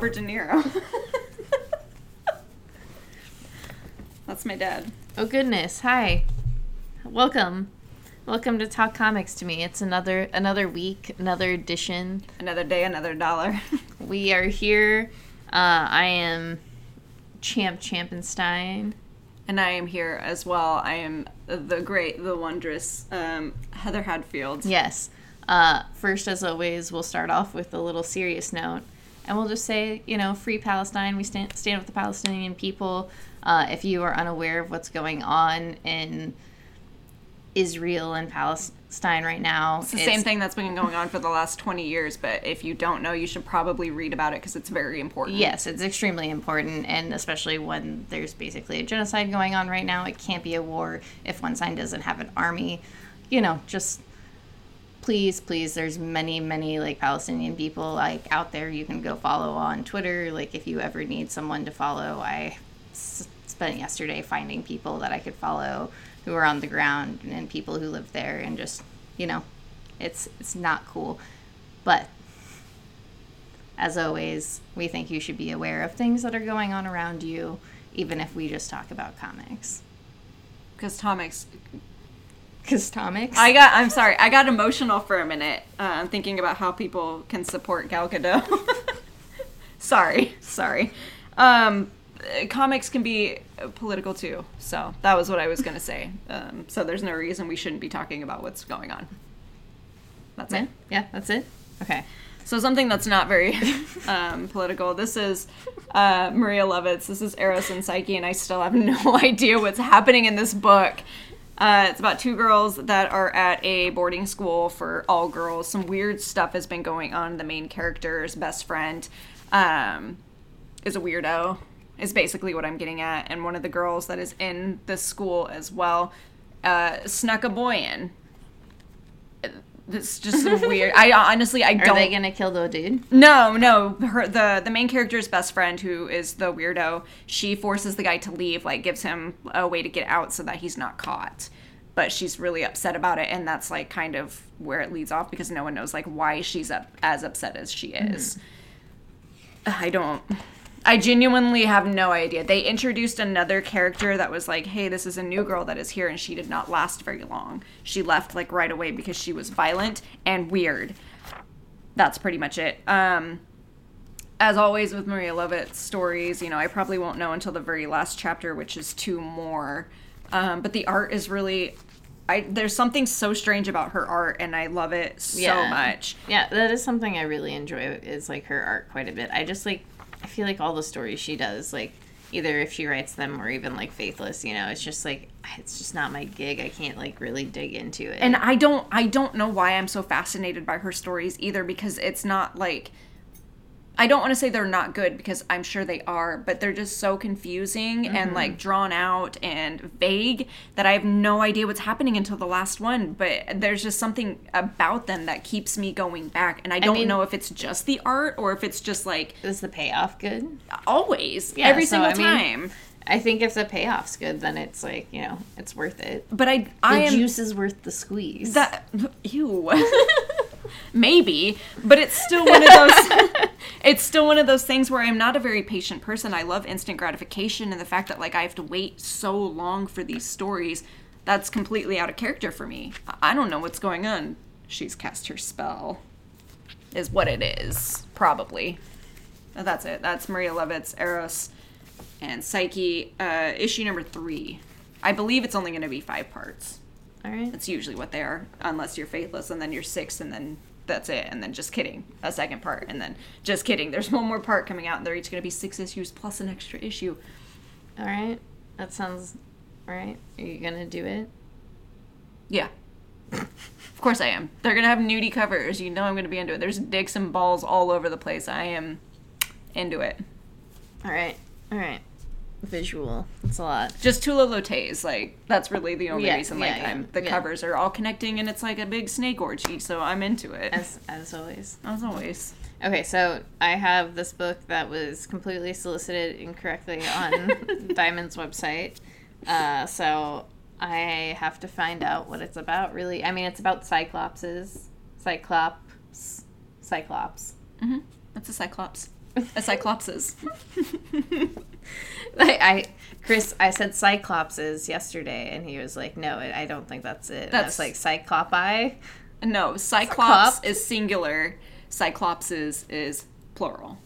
Robert De Niro. That's my dad. Oh goodness! Hi, welcome, welcome to Talk Comics to me. It's another another week, another edition. Another day, another dollar. We are here. Uh, I am Champ Champenstein. and I am here as well. I am the great, the wondrous um, Heather Hadfield. Yes. Uh, first, as always, we'll start off with a little serious note, and we'll just say, you know, free Palestine. We stand stand with the Palestinian people. Uh, if you are unaware of what's going on in Israel and Palestine right now, It's the same thing that's been going on for the last 20 years, but if you don't know, you should probably read about it because it's very important. Yes, it's extremely important, and especially when there's basically a genocide going on right now, it can't be a war if one side doesn't have an army. You know, just please, please. There's many, many like Palestinian people like out there you can go follow on Twitter. Like if you ever need someone to follow, I s- spent yesterday finding people that I could follow who are on the ground and people who live there, and just you know, it's it's not cool, but as always, we think you should be aware of things that are going on around you, even if we just talk about comics. Because Tomix, Because comics? I got, I'm sorry, I got emotional for a minute uh, thinking about how people can support Gal Gadot. sorry, sorry. Um, comics can be political too, so that was what I was going to say. Um, so there's no reason we shouldn't be talking about what's going on. That's yeah, it. yeah, that's it. Okay. So something that's not very um, political. This is uh, Maria Llovet. This is Eros and Psyche, and I still have no idea what's happening in this book. Uh, it's about two girls that are at a boarding school for all girls. Some weird stuff has been going on. The main character's best friend um, is a weirdo. Is basically what I'm getting at. And one of the girls that is in the school as well uh, snuck a boy in. It's just weird. I uh, honestly, I Are don't. Are they going to kill the dude? No, no. Her the the main character's best friend, who is the weirdo, she forces the guy to leave, like gives him a way to get out so that he's not caught. But she's really upset about it, and that's like kind of where it leads off because no one knows like why she's up, as upset as she is. Mm-hmm. I don't. I genuinely have no idea. They introduced another character that was like, hey, this is a new girl that is here, and she did not last very long. She left like right away because she was violent and weird. That's pretty much it. Um, as always with Maria Llovet's stories, you know, I probably won't know until the very last chapter, which is two more. Um, but the art is really. I, there's something so strange about her art, and I love it so Yeah. much. Yeah, that is something I really enjoy is like her art quite a bit. I just like feel like all the stories she does, like either if she writes them or even like Faithless, you know, it's just like it's just not my gig. I can't like really dig into it. and I don't I don't know why I'm so fascinated by her stories either because it's not like I don't want to say they're not good because I'm sure they are, but they're just so confusing and mm-hmm. like drawn out and vague that I have no idea what's happening until the last one. But there's just something about them that keeps me going back, and I don't mean- know if it's just the art or if it's just like is the payoff good? always Yeah, every so, single I mean, time. I think if the payoff's good, then it's like you know it's worth it. But I The I am juice is worth the squeeze. That ew. Maybe, but it's still one of those it's still one of those things where I'm not a very patient person. I love instant gratification and the fact that like I have to wait so long for these stories, that's completely out of character for me. I- don't know what's going on. She's cast her spell. Is what it is, probably. That's it. That's Maria Llovet, Eros, and Psyche, uh, issue number three. I believe it's only going to be five parts. All right. That's usually what they are, unless you're faithless, and then you're six, and then that's it, and then just kidding, a second part, and then just kidding. There's one more part coming out, and they're each going to be six issues plus an extra issue. All right. That sounds all right. Are you gonna do it? Yeah. of course I am. They're going to have nudie covers. You know I'm going to be into it. There's dicks and balls all over the place. I am into it. All right. All right. Visual. That's a lot. Just Tula Lotay, like, that's really the only Yeah, reason, like, yeah, yeah, I'm, the yeah. covers are all connecting, and it's like a big snake orgy, so I'm into it. As as always. As always. Okay, so I have this book that was completely solicited incorrectly on Diamond's website. Uh, so I have to find out what it's about, really. I mean, it's about Cyclopses. Cyclops. Cyclops. Mhm. That's a cyclops. A cyclopses. I, I Chris, I said cyclopses yesterday, and he was like, "No, I don't think that's it." That's like cyclopi. no, cyclops Cyclops? is singular. Cyclopses is plural.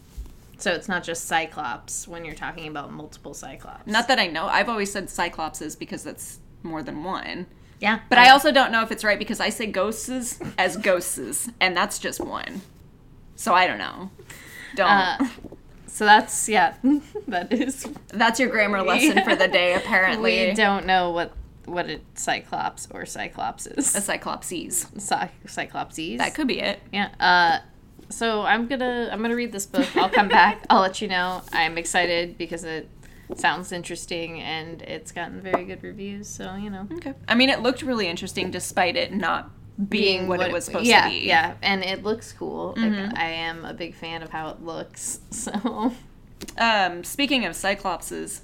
So it's not just cyclops when you're talking about multiple cyclops. Not that I know. I've always said cyclopses because that's more than one. yeah, But I also don't know if it's right because I say ghosts as ghosts, and that's just one. So I don't know. Don't. Uh, so that's yeah, that is. that's your grammar lesson for the day, apparently. We don't know what what a cyclops or cyclops is. A cyclopses. Cy- cyclopses. That could be it. Yeah. Uh, so I'm gonna I'm gonna read this book. I'll come back. I'll let you know. I'm excited because it sounds interesting and it's gotten very good reviews. So you know, Okay. I mean, it looked really interesting despite it not being, what, it was supposed yeah, to be. Mm-hmm. Yeah, and it looks cool. Like, I am a big fan of how it looks. So Um, speaking of cyclopses,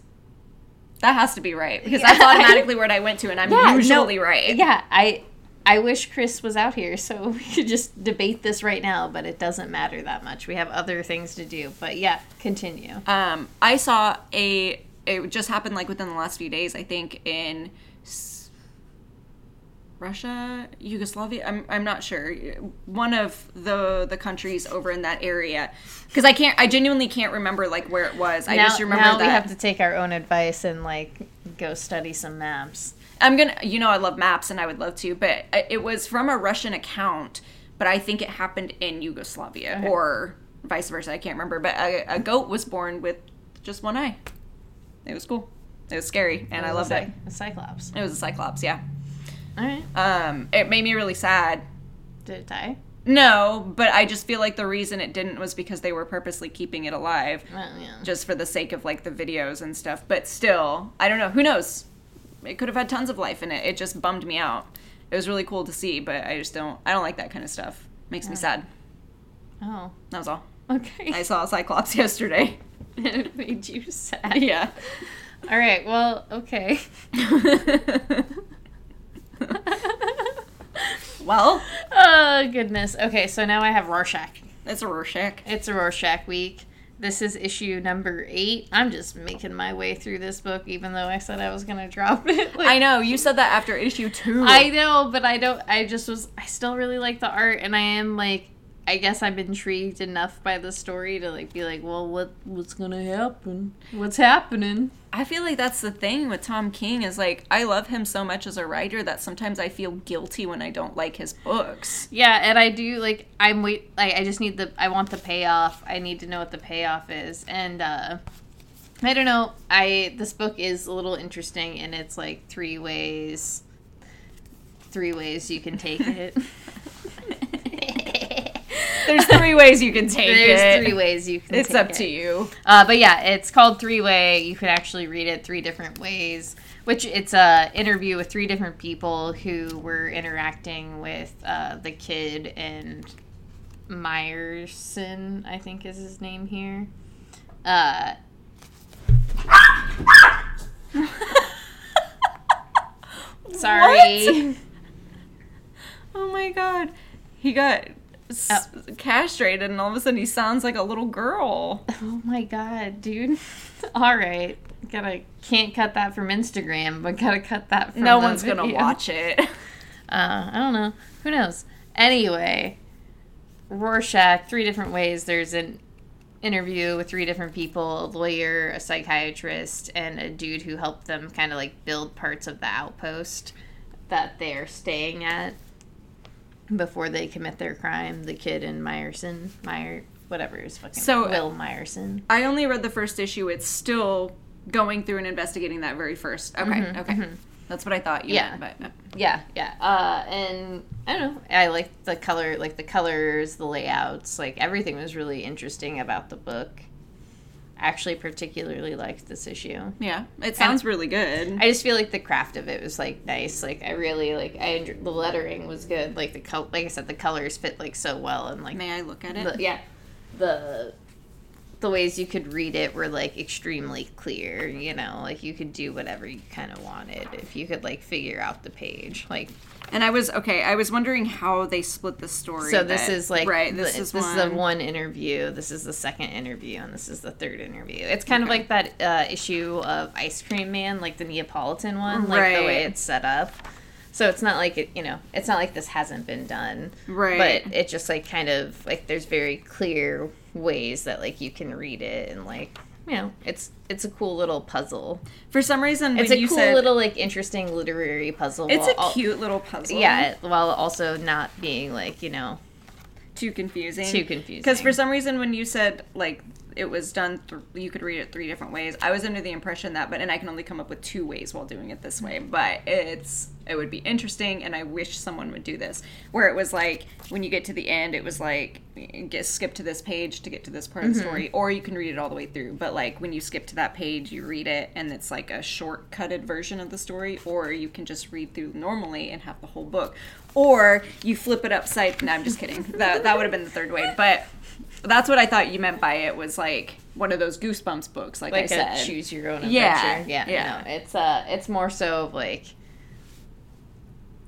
that has to be right because Yeah. that's automatically what I went to, and I'm Yeah, no- usually right. yeah, I I wish Chris was out here so we could just debate this right now, but it doesn't matter that much. We have other things to do. But yeah, continue. Um, I saw a. It just happened like within the last few days. I think in Russia, Yugoslavia. I'm I'm not sure. One of the the countries over in that area, because I can't. I genuinely can't remember like where it was. I now, just remember now that. we have to take our own advice and like go study some maps. I'm gonna, you know, I love maps and I would love to, but it was from a Russian account, but I think it happened in Yugoslavia or vice versa. I can't remember, but a, a goat was born with just one eye. It was cool. It was scary, and I It was loved a it. A cyclops. It was a cyclops, yeah. All right. Um, it made me really sad. Did it die? No, but I just feel like the reason it didn't was because they were purposely keeping it alive, Well, yeah. just for the sake of like the videos and stuff. But still, I don't know. Who knows? It could have had tons of life in it. It just bummed me out. It was really cool to see, but I just don't. I don't like that kind of stuff. Makes me sad. Oh. That was all. Okay. I saw a cyclops yesterday. it made you sad. yeah. All right. Well, okay. well, Oh goodness. Okay, so now I have Rorschach. it's a Rorschach. It's a Rorschach week. This is issue number eight. I'm just making my way through this book, even though I said I was gonna drop it. Like, I know you said that after issue two. I know, but I don't. I just was. I still really like the art, and I am like. I guess I'm intrigued enough by the story to like be like, well, what what's gonna happen? What's happening? I feel like that's the thing with Tom King is like I love him so much as a writer that sometimes I feel guilty when I don't like his books. Yeah, and I do like I'm wait. Like I just need the. I want the payoff. I need to know what the payoff is, and uh I don't know. I this book is a little interesting, and it's like three ways. Three ways you can take it. There's three ways you can take it. There's three ways you can. It's up it. to you. Uh, but yeah, it's called Three Way. You could actually read it three different ways. Which it's a interview with three different people who were interacting with uh, the kid and Meyerson, I think is his name here. Uh, sorry. Oh my god. He got s- castrated and all of a sudden he sounds like a little girl. Oh my god, dude. All right. Gotta can't cut that from Instagram, but gotta cut that from no one's gonna watch it. Uh, I don't know. Who knows? Anyway, Rorschach, three different ways. There's an interview with three different people a lawyer, a psychiatrist, and a dude who helped them kind of like build parts of the outpost that they're staying at before they commit their crime. The kid in Meyerson, Meyer, whatever his fucking So- Will Meyerson. I only read the first issue. It's still going through and investigating that very first. Okay, okay. That's what I thought. You Yeah. meant, but Yeah, yeah. Uh, and I don't know. I like the color, like the colors, the layouts, like everything was really interesting about the book. Actually particularly liked this issue. yeah, it sounds really good. I just feel like the craft of it was like nice. Like I really like I enjoyed, the lettering was good. Like the col- like I said, the colors fit like so well and like May I look at it? the, yeah, the the ways you could read it were like extremely clear, you know, like you could do whatever you kind of wanted if you could like figure out the page. Like And I was okay. I was wondering how they split the story. so this that- is like right. This the- is this one. is the one interview, this is the second interview, and this is the third interview. It's kind of like that uh, issue of Ice Cream Man, like the Neapolitan one, like the way it's set up. So it's not like it, you know, it's not like this hasn't been done. Right. But it just like kind of like there's very clear ways that like you can read it and like you know it's it's a cool little puzzle. For some reason, It's a cool said little like interesting literary puzzle. it's a al- cute little puzzle. yeah, while also not being like you know Too confusing. Too confusing. Because for some reason, when you said like it was done, th- you could read it three different ways. I was under the impression that, but and I can only come up with two ways while doing it this way. But it's it would be interesting, and I wish someone would do this. Where it was like when you get to the end, it was like get skip to this page to get to this part of the mm-hmm. story, or you can read it all the way through. But like when you skip to that page, you read it, and it's like a shortcutted version of the story, or you can just read through normally and have the whole book, or you flip it upside. No, I'm just kidding. that that would have been the third way, but. That's what I thought you meant by it was like one of those goosebumps books, like, I like said. choose your own adventure. Yeah, Yeah, yeah. No, it's uh it's more so of like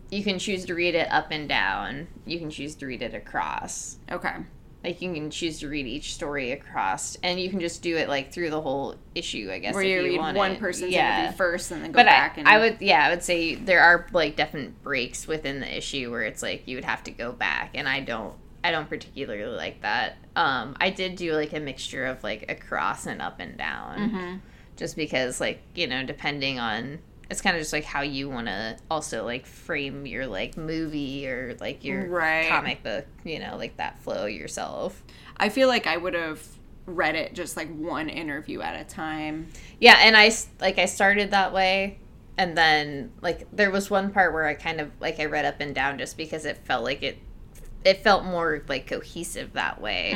you can choose to read it up and down. You can choose to read it across. Okay. Like you can choose to read each story across, and you can just do it like through the whole issue. I guess Where if you read one person's yeah. interview first and then go But back I, and I would, yeah, I would say there are like definite breaks within the issue where it's like you would have to go back, and I don't, I don't particularly like that. Um, I did do like a mixture of like across and up and down, Mm-hmm. just because like you know depending on it's kind of just like how you want to also like frame your like movie or like your Right. comic book, you know, like that flow yourself. I feel like I would have read it just like one interview at a time. Yeah, and I like I started that way, and then like there was one part where I kind of like I read up and down just because it felt like it it felt more like cohesive that way,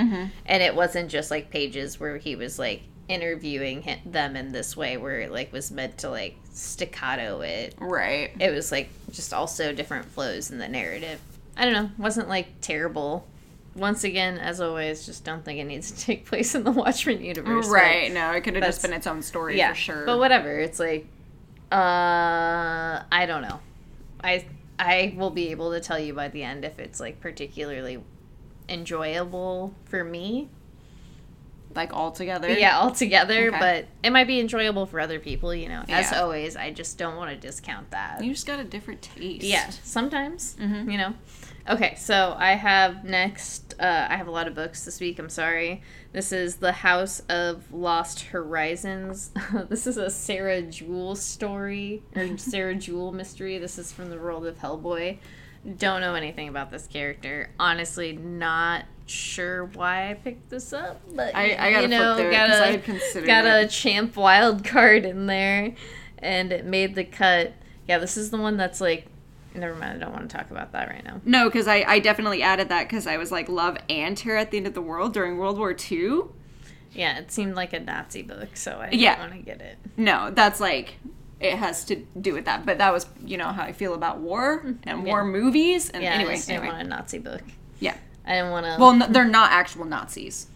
and it wasn't just like pages where he was like interviewing him, them in this way where it like was meant to like staccato it. Right. It was like just also different flows in the narrative. I don't know, wasn't like terrible. Once again, as always, just don't think it needs to take place in the Watchmen universe. Right. No, it could have just been its own story yeah, for sure. But whatever. It's like, uh, I don't know. I I will be able to tell you by the end if it's like particularly enjoyable for me. like all together. Yeah, altogether, Okay. but it might be enjoyable for other people. You know, as Yeah. always, I just don't want to discount that. You just got a different taste. Yeah, sometimes, Mhm. you know. Okay, so I have next, uh, I have a lot of books this week, I'm sorry. This is The House of Lost Horizons. this is a Sarah Jewell story, or Sarah Jewell mystery. This is from the world of Hellboy. Don't know anything about this character. Honestly, not sure why I picked this up, but I- I gotta you flip know, through it got a got a champ wild card in there, and it made the cut. Yeah, this is the one that's like. Never mind. I don't want to talk about that right now. No, because I, I definitely added that because I was like love and terror at the end of the world during World War II. Yeah, it seemed like a Nazi book, so I Yeah. didn't want to get it. No, that's like it has to do with that. But that was you know how I feel about war mm-hmm, and war movies. And Yeah, anyway, I just didn't want a Nazi book. yeah. I didn't want to. Well, no, they're not actual Nazis.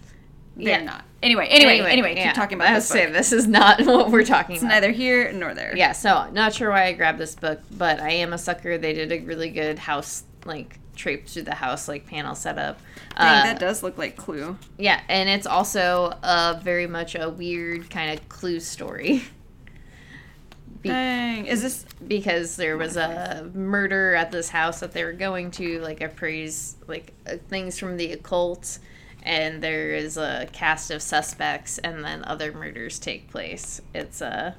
They're Yeah. not. Anyway, anyway, anyway, keep yeah. talking about I this was say this is not what we're talking It's about. neither here nor there. Yeah, so not sure why I grabbed this book, but I am a sucker. They did a really good house like traipse through the house like panel setup. Dang, Uh, that does look like Clue. Yeah, and it's also a very much a weird kind of clue story. Be- Dang, is this? because there was a murder at this house that they were going to, like a praise, like uh, things from the occult, and there is a cast of suspects, and then other murders take place. It's a,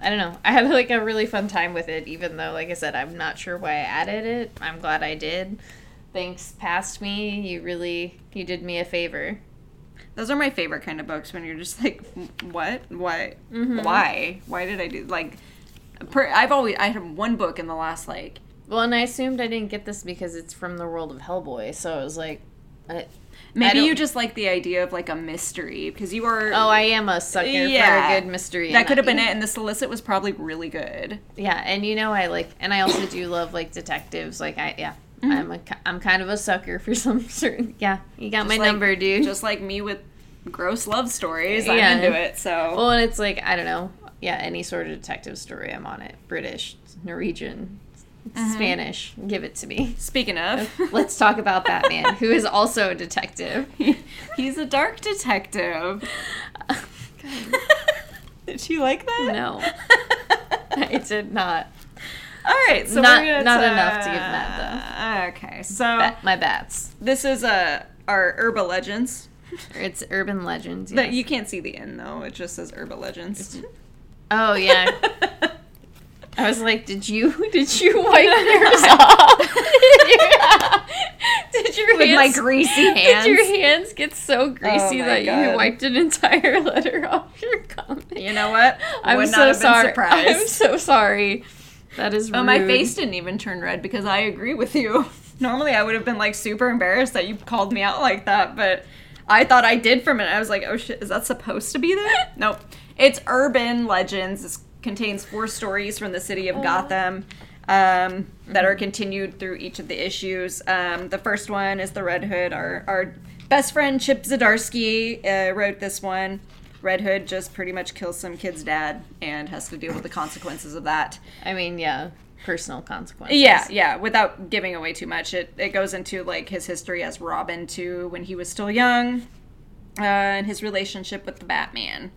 I don't know. I had like a really fun time with it, even though, like I said, I'm not sure why I added it. I'm glad I did. Thanks, past me. You really, you did me a favor. Those are my favorite kind of books when you're just like, what? Why? Mhm. Why? Why did I do like? Per, I've always I had one book in the last like Well, and I assumed I didn't get this because it's from the world of Hellboy, so it was like, I, maybe you just like the idea of like a mystery because you are. oh, I am a sucker Yeah. for a good mystery. that could have been it and the solicit was probably really good. Yeah, and you know I like, and I also do love like detectives. Like I, yeah, mm-hmm. I'm a, I'm kind of a sucker for some certain. Yeah, you got my like- number, dude. Just like me with gross love stories, Yeah. I'm into it. So Well, and it's like I don't know. Yeah, any sort of detective story, I'm on it. British, Norwegian, Mm-hmm. Spanish, give it to me. speaking of, Let's talk about Batman, who is also a detective. he's a dark detective. Did you like that? No, I did not. All right, so Not- we're gonna enough to give Matt, Okay, so Bat- my bats. this is uh, our Herba Legends. It's urban legends. Yes. you can't see the end though; it just says Herba Legends. Oh yeah. I was like, did you did you wipe yours off? did your With my greasy hands, Did your hands get so oh greasy my that God. you wiped an entire letter off your comic? You know what? I'm Would so not have been sorry. surprised. I'm so sorry. That is rude. Oh, my face didn't even turn red because I agree with you. Normally, I would have been like super embarrassed that you called me out like that, but I thought I did for a minute. I was like, oh shit, is that supposed to be there? nope. It's urban legends. It contains four stories from the city of Gotham um, that are continued through each of the issues. Um, the first one is the Red Hood. Our, our best friend Chip Zdarsky uh, wrote this one. Red Hood just pretty much kills some kid's dad and has to deal with the consequences of that. I mean, yeah, personal consequences. Yeah, yeah. Without giving away too much, it it goes into like his history as Robin too when he was still young, uh, and his relationship with the Batman.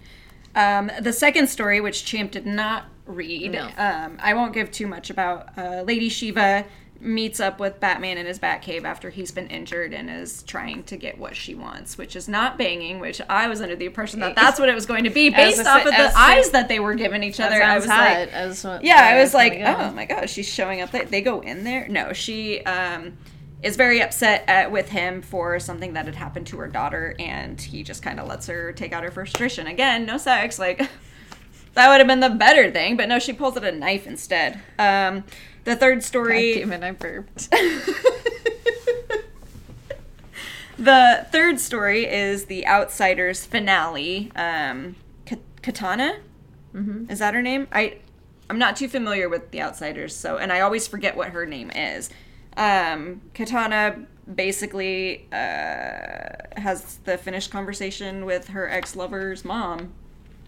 Um, the second story, which Champ did not read, No. um, I won't give too much about. Uh, Lady Shiva meets up with Batman in his Batcave after he's been injured and is trying to get what she wants, which is not banging. Which I was under the impression that that's what it was going to be As based off of the eyes that they were giving each other. I was hot. like, I was yeah, I was like, oh my gosh, she's showing up there. They go in there. No, she um, is very upset at, with him for something that had happened to her daughter, and he just kind of lets her take out her frustration. Again, no sex. Like that would have been the better thing, but no, she pulls out a knife instead. Um, the third God story. damn it, I burped. the third story is the Outsiders finale. Um, Ka- Katana, Mhm. is that her name? I I'm not too familiar with the Outsiders, so and I always forget what her name is. Um, Katana basically uh, has the finished conversation with her ex lover's mom.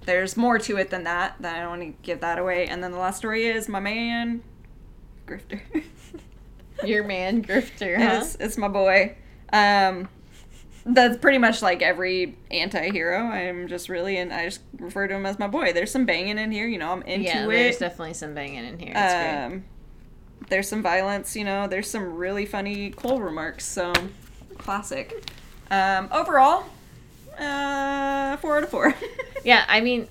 There's more to it than that. That I don't want to give that away. And then the last story is my man, Grifter. Your man, Grifter, huh? It's, it's my boy. Um, that's pretty much like every anti-hero. I'm just really, and I just refer to him as my boy. There's some banging in here, you know. I'm into it. yeah, there's it. definitely some banging in here. It's great. There's some violence, you know. There's some really funny Cole remarks. So, classic. Um, overall, uh, four out of four. Yeah, I mean,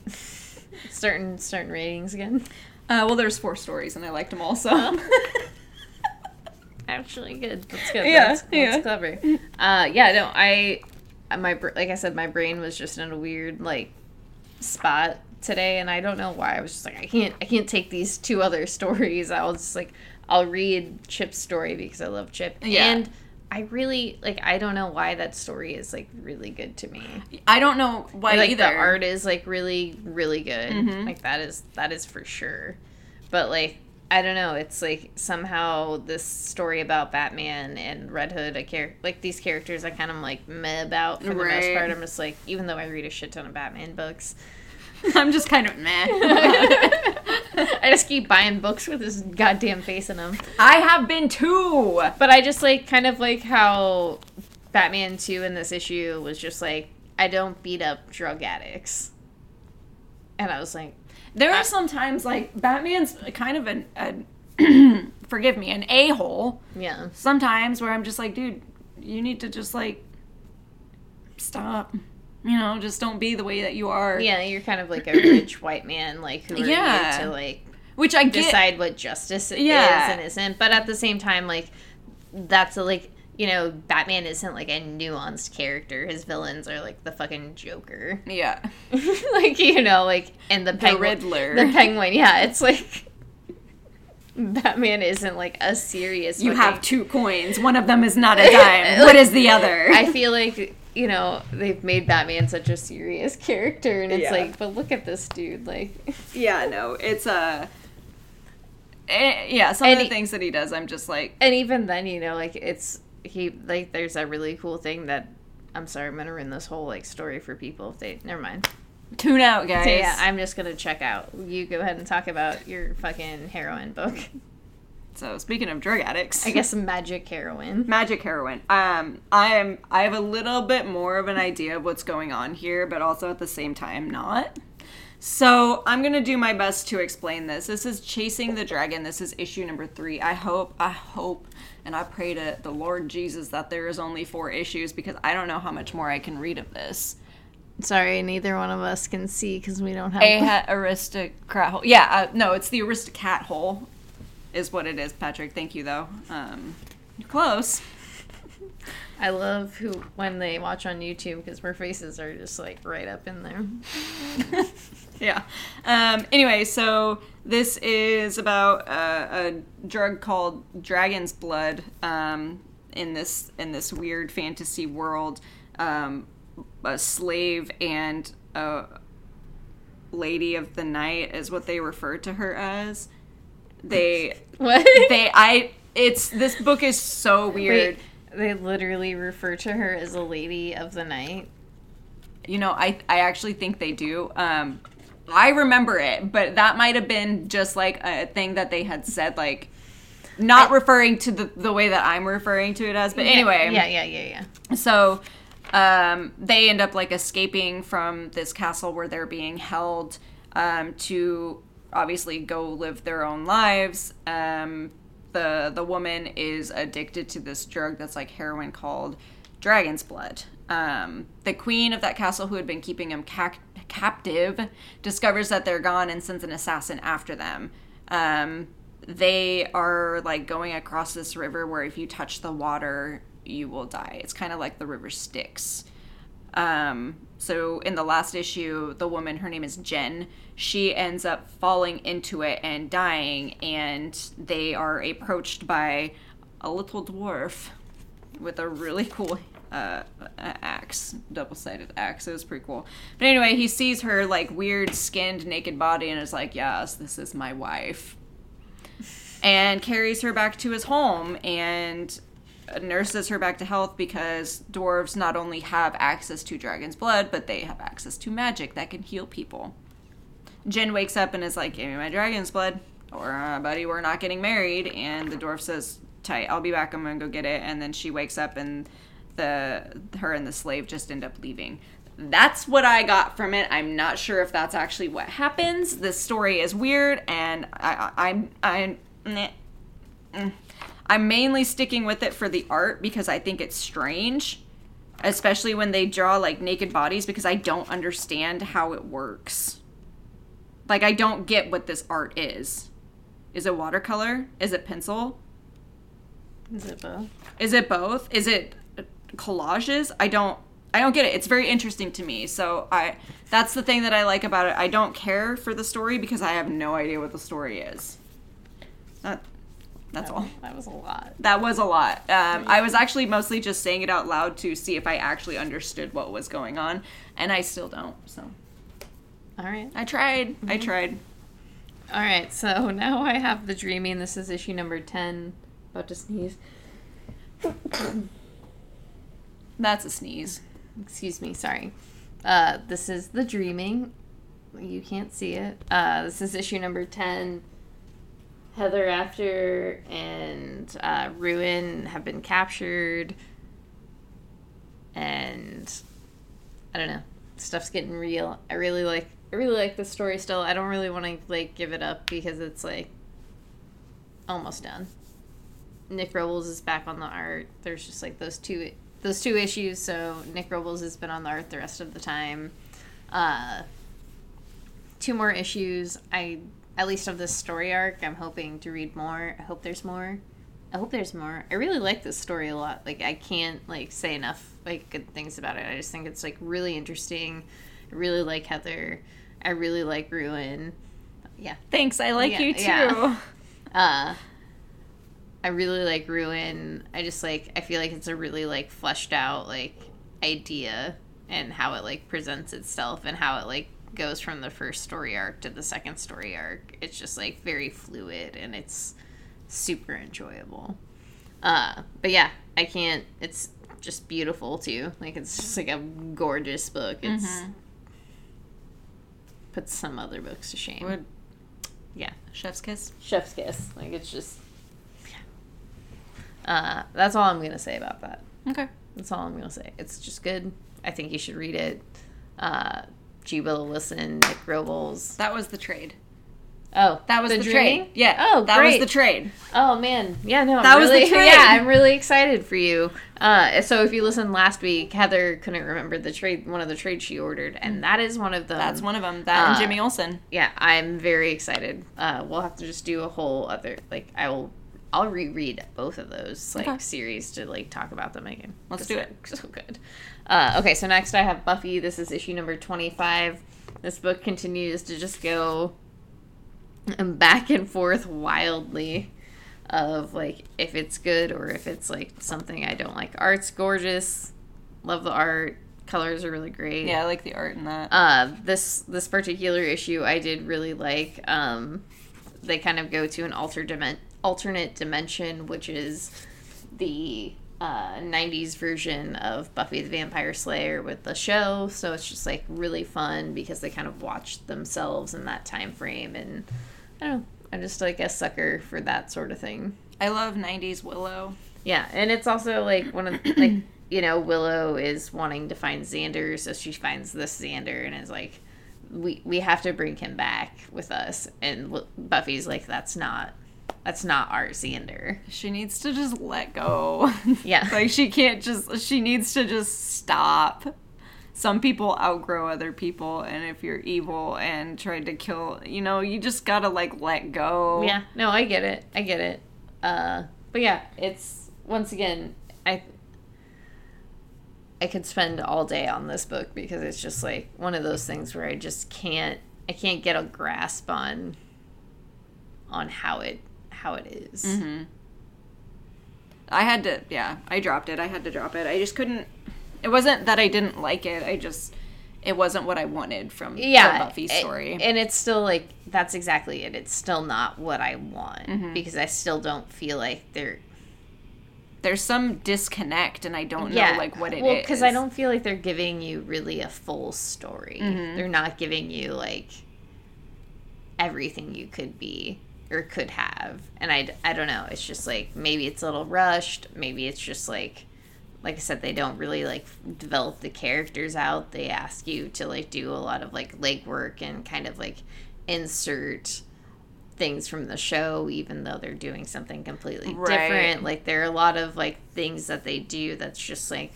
certain certain ratings again. uh, well, there's four stories, and I liked them all. So, Actually, good. That's good. Yeah, that's, that's yeah. clever. Uh, yeah, no, I, my like I said, my brain was just in a weird like spot today, and I don't know why. I was just like, I can't, I can't take these two other stories. I was just like, I'll read Chip's story because I love Chip, Yeah. and I really like. I don't know why that story is like really good to me. I don't know why like either. the art is like really really good Mhm. like that is that is for sure but like i don't know it's like somehow this story about batman and red hood a char- like these characters i kind of like meh about for the most part i'm just like even though i read a shit ton of batman books I'm just kind of meh. i just keep buying books with his goddamn face in them I have been too. but i just like kind of like how batman 2 in this issue was just like i don't beat up drug addicts and i was like There are sometimes like Batman's kind of an, a, forgive me, an a hole. yeah Sometimes where I'm just like, dude, you need to just like stop. You know, just don't be the way that you are. Yeah, you're kind of like a rich white man, like who are Yeah. you to like Which I get. decide what justice Yeah. is and isn't. But at the same time, like that's a like you know, Batman isn't like a nuanced character. His villains are like the fucking Joker. Yeah. like you know, like and the penguin, Riddler. The penguin, yeah. It's like Batman isn't like a serious. You fucking- have two coins. One of them is not a dime. what is the other? I feel like you know they've made Batman such a serious character, and it's Yeah. like, but look at this dude, like. yeah, no, it's a. Uh, yeah, some And of the he- things that he does, I'm just like, and even then you know like it's he like there's a really cool thing that I'm sorry, I'm gonna ruin this whole like story for people if they. Never mind. Tune out, guys. So yeah, I'm just gonna check out. You go ahead and talk about your fucking heroin book. so speaking of drug addicts, I guess magic heroin. magic heroin. Um, I am. I have a little bit more of an idea of what's going on here, but also at the same time not. So I'm gonna do my best to explain this. This is chasing the dragon. This is issue number three. I hope. I hope. And I pray to the Lord Jesus that there is only four issues because I don't know how much more I can read of this. Sorry, neither one of us can see because we don't have. A aristocrat hole. Yeah, uh, no, it's the aristocat hole, is what it is. Patrick, thank you though. Um, you're close. I love who when they watch on YouTube because our faces are just like right up in there. yeah. Um, anyway, so this is about uh, a drug called Dragon's Blood. Um, in this in this weird fantasy world, um, a slave and a lady of the night is what they refer to her as. They What? they I it's this book is so weird. Wait, they literally refer to her as a lady of the night. You know, I I actually think they do. Um, I remember it, but that might have been just like a thing that they had said, like not referring to the the way that I'm referring to it as. But anyway, Yeah, yeah, yeah, yeah. so um, they end up like escaping from this castle where they're being held um, to obviously go live their own lives. Um, the the woman is addicted to this drug that's like heroin called dragon's blood. Um, the queen of that castle, who had been keeping him ca- captive, discovers that they're gone and sends an assassin after them. Um, they are like going across this river where if you touch the water, you will die. It's kind of like the river Styx. Um, so in the last issue, the woman, her name is Jen, she ends up falling into it and dying, and they are approached by a little dwarf with a really cool uh, axe, double sided axe. It was pretty cool. But anyway, he sees her like weird skinned naked body and is like, Yes, this is my wife. And carries her back to his home and nurses her back to health because dwarves not only have access to dragon's blood, but they have access to magic that can heal people. Jen wakes up and is like, Give me my dragon's blood. Or, uh, buddy, we're not getting married. And the dwarf says, Tight, I'll be back. I'm gonna go get it. And then she wakes up and the her and the slave just end up leaving. That's what I got from it. I'm not sure if that's actually what happens. This story is weird, and I, I, I'm, I'm, meh. I'm mainly sticking with it for the art because I think it's strange, especially when they draw like naked bodies because I don't understand how it works. Like I don't get what this art is. Is it watercolor? Is it pencil? Is it both? Is it both? Is it collages? I don't I don't get it. It's very interesting to me. So I that's the thing that I like about it. I don't care for the story because I have no idea what the story is. That that's all. That was a lot. That was a lot. Um, I was actually mostly just saying it out loud to see if I actually understood what was going on, and I still don't. So All right. I tried. I tried. All right. So now I have the dreaming. This is issue number ten. About to sneeze. That's a sneeze. Excuse me. Sorry. Uh, this is the dreaming. You can't see it. Uh, this is issue number ten. Heather After and uh, Ruin have been captured, and I don't know. Stuff's getting real. I really like. I really like the story still. I don't really want to like give it up because it's like almost done. Nick Robles is back on the art. There's just like those two those two issues. So Nick Robles has been on the art the rest of the time. Uh, two more issues. I at least of this story arc. I'm hoping to read more. I hope there's more. I hope there's more. I really like this story a lot. Like I can't like say enough like good things about it. I just think it's like really interesting. I really like Heather. I really like Ruin. Yeah. Thanks. I like Yeah, you too. yeah. Uh I really like Ruin. I just like I feel like it's a really like fleshed out like idea and how it like presents itself and how it like goes from the first story arc to the second story arc. It's just like very fluid and it's super enjoyable. Uh but yeah, I can't it's just beautiful too. Like it's just like a gorgeous book. It's Mm-hmm. puts some other books to shame. Would yeah. Chef's Kiss? Chef's kiss. Like it's just Yeah. uh that's all I'm gonna say about that. Okay. That's all I'm gonna say. It's just good. I think you should read it. Uh G. Willow Wilson, Nick Robles. That was the trade. Oh, That was the, Dreaming? trade. Yeah. Oh, that great. was the trade. Oh man, yeah, no, I'm That was the trade. Yeah, I'm really excited for you. Uh, so if you listened last week, Heather couldn't remember the trade, one of the trades she ordered, and that is one of them. That's one of them. That and Uh, Jimmy Olsen. Yeah, I'm very excited. Uh, we'll have to just do a whole other like I will. I'll reread both of those like Okay. series to like talk about them again. Let's do it. So good. Uh, okay, so next I have Buffy. This is issue number 25. This book continues to just go back and forth wildly of like if it's good or if it's like something I don't like. Art's gorgeous. Love the art. Colors are really great. Yeah, I like the art in that. Uh, this this particular issue I did really like. Um, they kind of go to an alter dimen- alternate dimension, which is the uh, 90s version of Buffy the Vampire Slayer with the show. So it's just like really fun because they kind of watched themselves in that time frame, and I don't know. I'm just like a sucker for that sort of thing. I love 90s Willow. Yeah, and it's also like one of like you know Willow is wanting to find Xander, so she finds this Xander and is like, we we have to bring him back with us, and Buffy's like, that's not that's not our Xander. She needs to just let go. Yeah. like she can't just she needs to just stop. Some people outgrow other people and if you're evil and tried to kill, you know, you just got to like let go. Yeah, no, I get it, I get it. Uh, but yeah, it's once again, I I could spend all day on this book because it's just like one of those things where I just can't I can't get a grasp on on how it how it is. Mm-hmm. I had to yeah, I dropped it. I had to drop it. I just couldn't it wasn't that I didn't like it. I just it wasn't what I wanted from yeah the Buffy a- story. and it's still like that's exactly it it's still not what i want Mm-hmm. because i still don't feel like they're There's some disconnect and I don't yeah know like what it is. well because i don't feel like they're giving you really a full story Mm-hmm. they're not giving you like everything you could be or could have and i i don't know it's just like maybe it's a little rushed maybe it's just like like I said, they don't really like develop the characters out. They ask you to like do a lot of like legwork and kind of like insert things from the show, even though they're doing something completely Right. different. Like there are a lot of like things that they do that's just like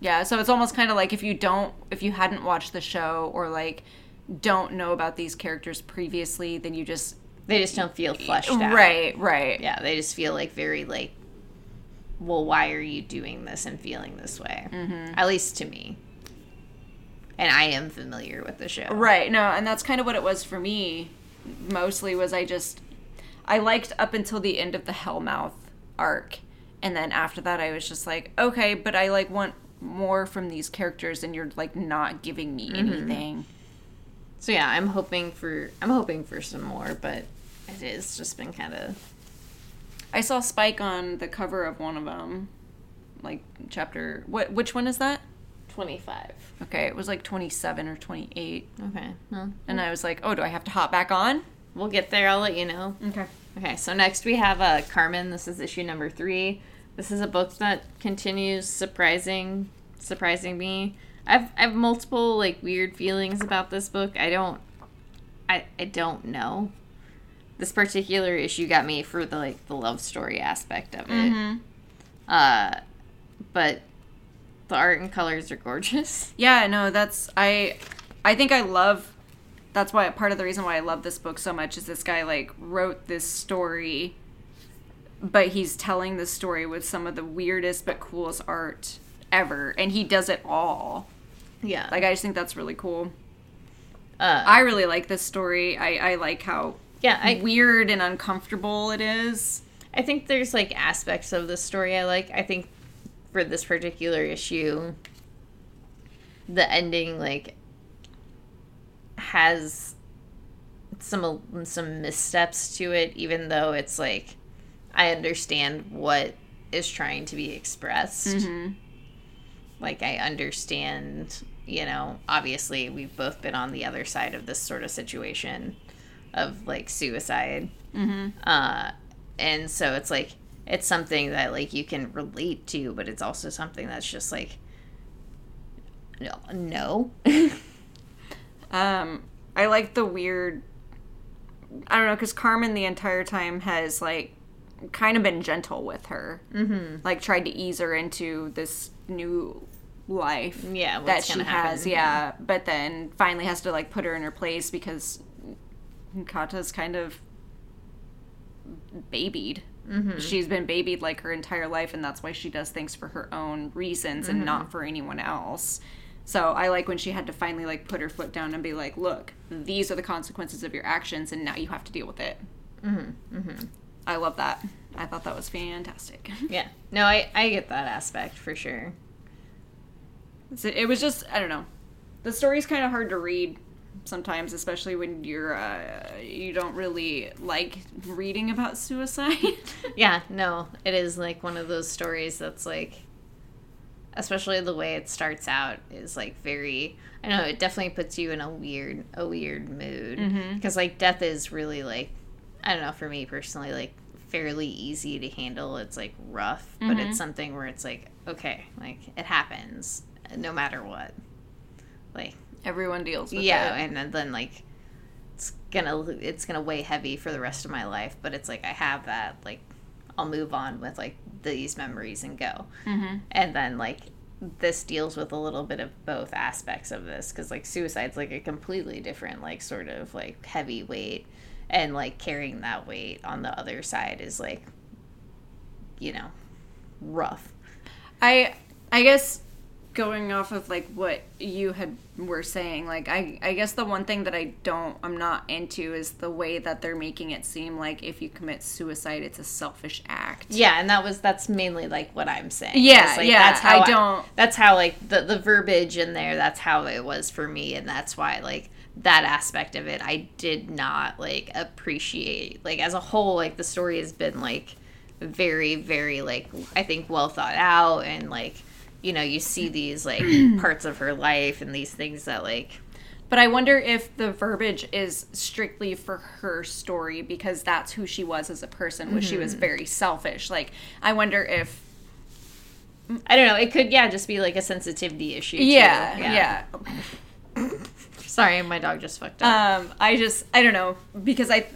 Yeah, so it's almost kind of like if you don't, if you hadn't watched the show or like don't know about these characters previously, then you just they just don't feel fleshed out. right, right. Yeah, they just feel like very like, well, why are you doing this and feeling this way? Mm-hmm. At least to me. And I am familiar with the show. Right. No, and that's kind of what it was for me. Mostly was I just I liked up until the end of the Hellmouth arc. And then after that I was just like, okay, but I like want more from these characters and you're like not giving me anything. So yeah, I'm hoping for I'm hoping for some more, but it is just been kind of I saw Spike on the cover of one of them. Like chapter what which one is that? 25. Okay, it was like 27 or 28. Okay, well, And I was like, oh, do I have to hop back on? we'll get there. I'll let you know. Okay. Okay, so next we have uh, Carmen. This is issue number three. This is a book that continues surprising, surprising me. I've I have multiple like weird feelings about this book. I don't, I I don't know. This particular issue got me for the like the love story aspect of it. Uh, but the art and colors are gorgeous. Yeah, no, that's I I think I love that's why part of the reason why I love this book so much is this guy like wrote this story but he's telling the story with some of the weirdest but coolest art ever and he does it all. Yeah, Like I just think that's really cool. uh, I really like this story. I I like how yeah. I weird and uncomfortable it is. I think there's like aspects of the story I like. I think for this particular issue, the ending like has some some missteps to it. Even though it's like I understand what is trying to be expressed. Like I understand, you know, obviously we've both been on the other side of this sort of situation of like suicide. Uh, and so it's like it's something that like you can relate to, but it's also something that's just like no, no. Um, I like the weird. I don't know, because Carmen the entire time has like kind of been gentle with her, mm-hmm. like tried to ease her into this new life Yeah, that she has. happen, Yeah, but then finally has to like put her in her place because Kata's kind of babied. Mm-hmm. She's been babied like her entire life, and that's why she does things for her own reasons and Mm-hmm. not for anyone else. So I like when she had to finally like put her foot down and be like, "Look, these are the consequences of your actions, and now you have to deal with it." Mm-hmm. I love that. I thought that was fantastic. Yeah. No, I I get that aspect for sure. So it was just I don't know. The story's kind of hard to read sometimes, especially when you're uh, you don't really like reading about suicide. Yeah, no, it is like one of those stories that's like especially the way it starts out is like very I know it definitely puts you in a weird a weird mood because like death is really like I don't know for me personally like fairly easy to handle. It's like rough, but it's something where it's like okay, like it happens no matter what. Like Everyone deals with yeah, it. and then, then like it's gonna it's gonna weigh heavy for the rest of my life. But it's like I have that like I'll move on with like these memories and go, mm-hmm. and then like this deals with a little bit of both aspects of this because like suicide's like a completely different like sort of like heavy weight and like carrying that weight on the other side is like you know rough I I guess going off of like what you had were saying, like I I guess the one thing that I don't I'm not into is the way that they're making it seem like if you commit suicide it's a selfish act. Yeah, and that was that's mainly like what I'm saying. Yeah, like, yeah, That's how I don't- That's how like the the verbiage in there. That's how it was for me, and that's why like that aspect of it I did not like appreciate. Like as a whole, like the story has been like very very like I think well thought out and like you know you see these like parts of her life and these things that like But I wonder if the verbiage is strictly for her story because that's who she was as a person, was she was very selfish. Like I wonder if I don't know. It could yeah just be like a sensitivity issue. too. yeah, yeah. Sorry, my dog just fucked up. Um I just I don't know because I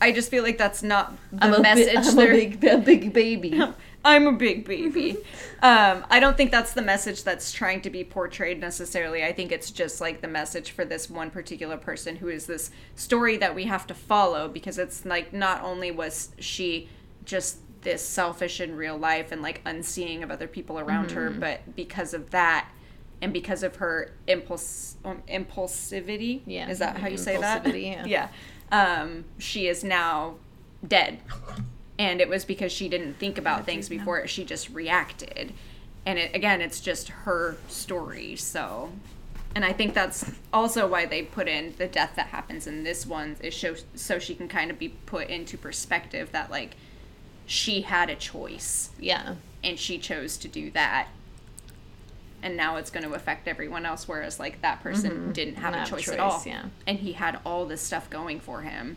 I just feel like that's not the I'm a bi- message I'm a big, a big baby. I'm a big baby. um, I don't think that's the message that's trying to be portrayed necessarily. I think it's just like the message for this one particular person who is this story that we have to follow because it's like not only was she just this selfish in real life and like unseeing of other people around her, but because of that and because of her impulse um, impulsivity, Yeah, is that how you say that? yeah. yeah. Um, she is now dead and it was because she didn't think about things before she just reacted. And it, again it's just her story so. And i think that's also why they put in the death that happens in this one is show, so she can kind of be put into perspective that like she had a choice. Yeah. and she chose to do that. And now it's going to affect everyone else whereas like that person mm-hmm. didn't have Not a choice, choice, at all. yeah. and he had all this stuff going for him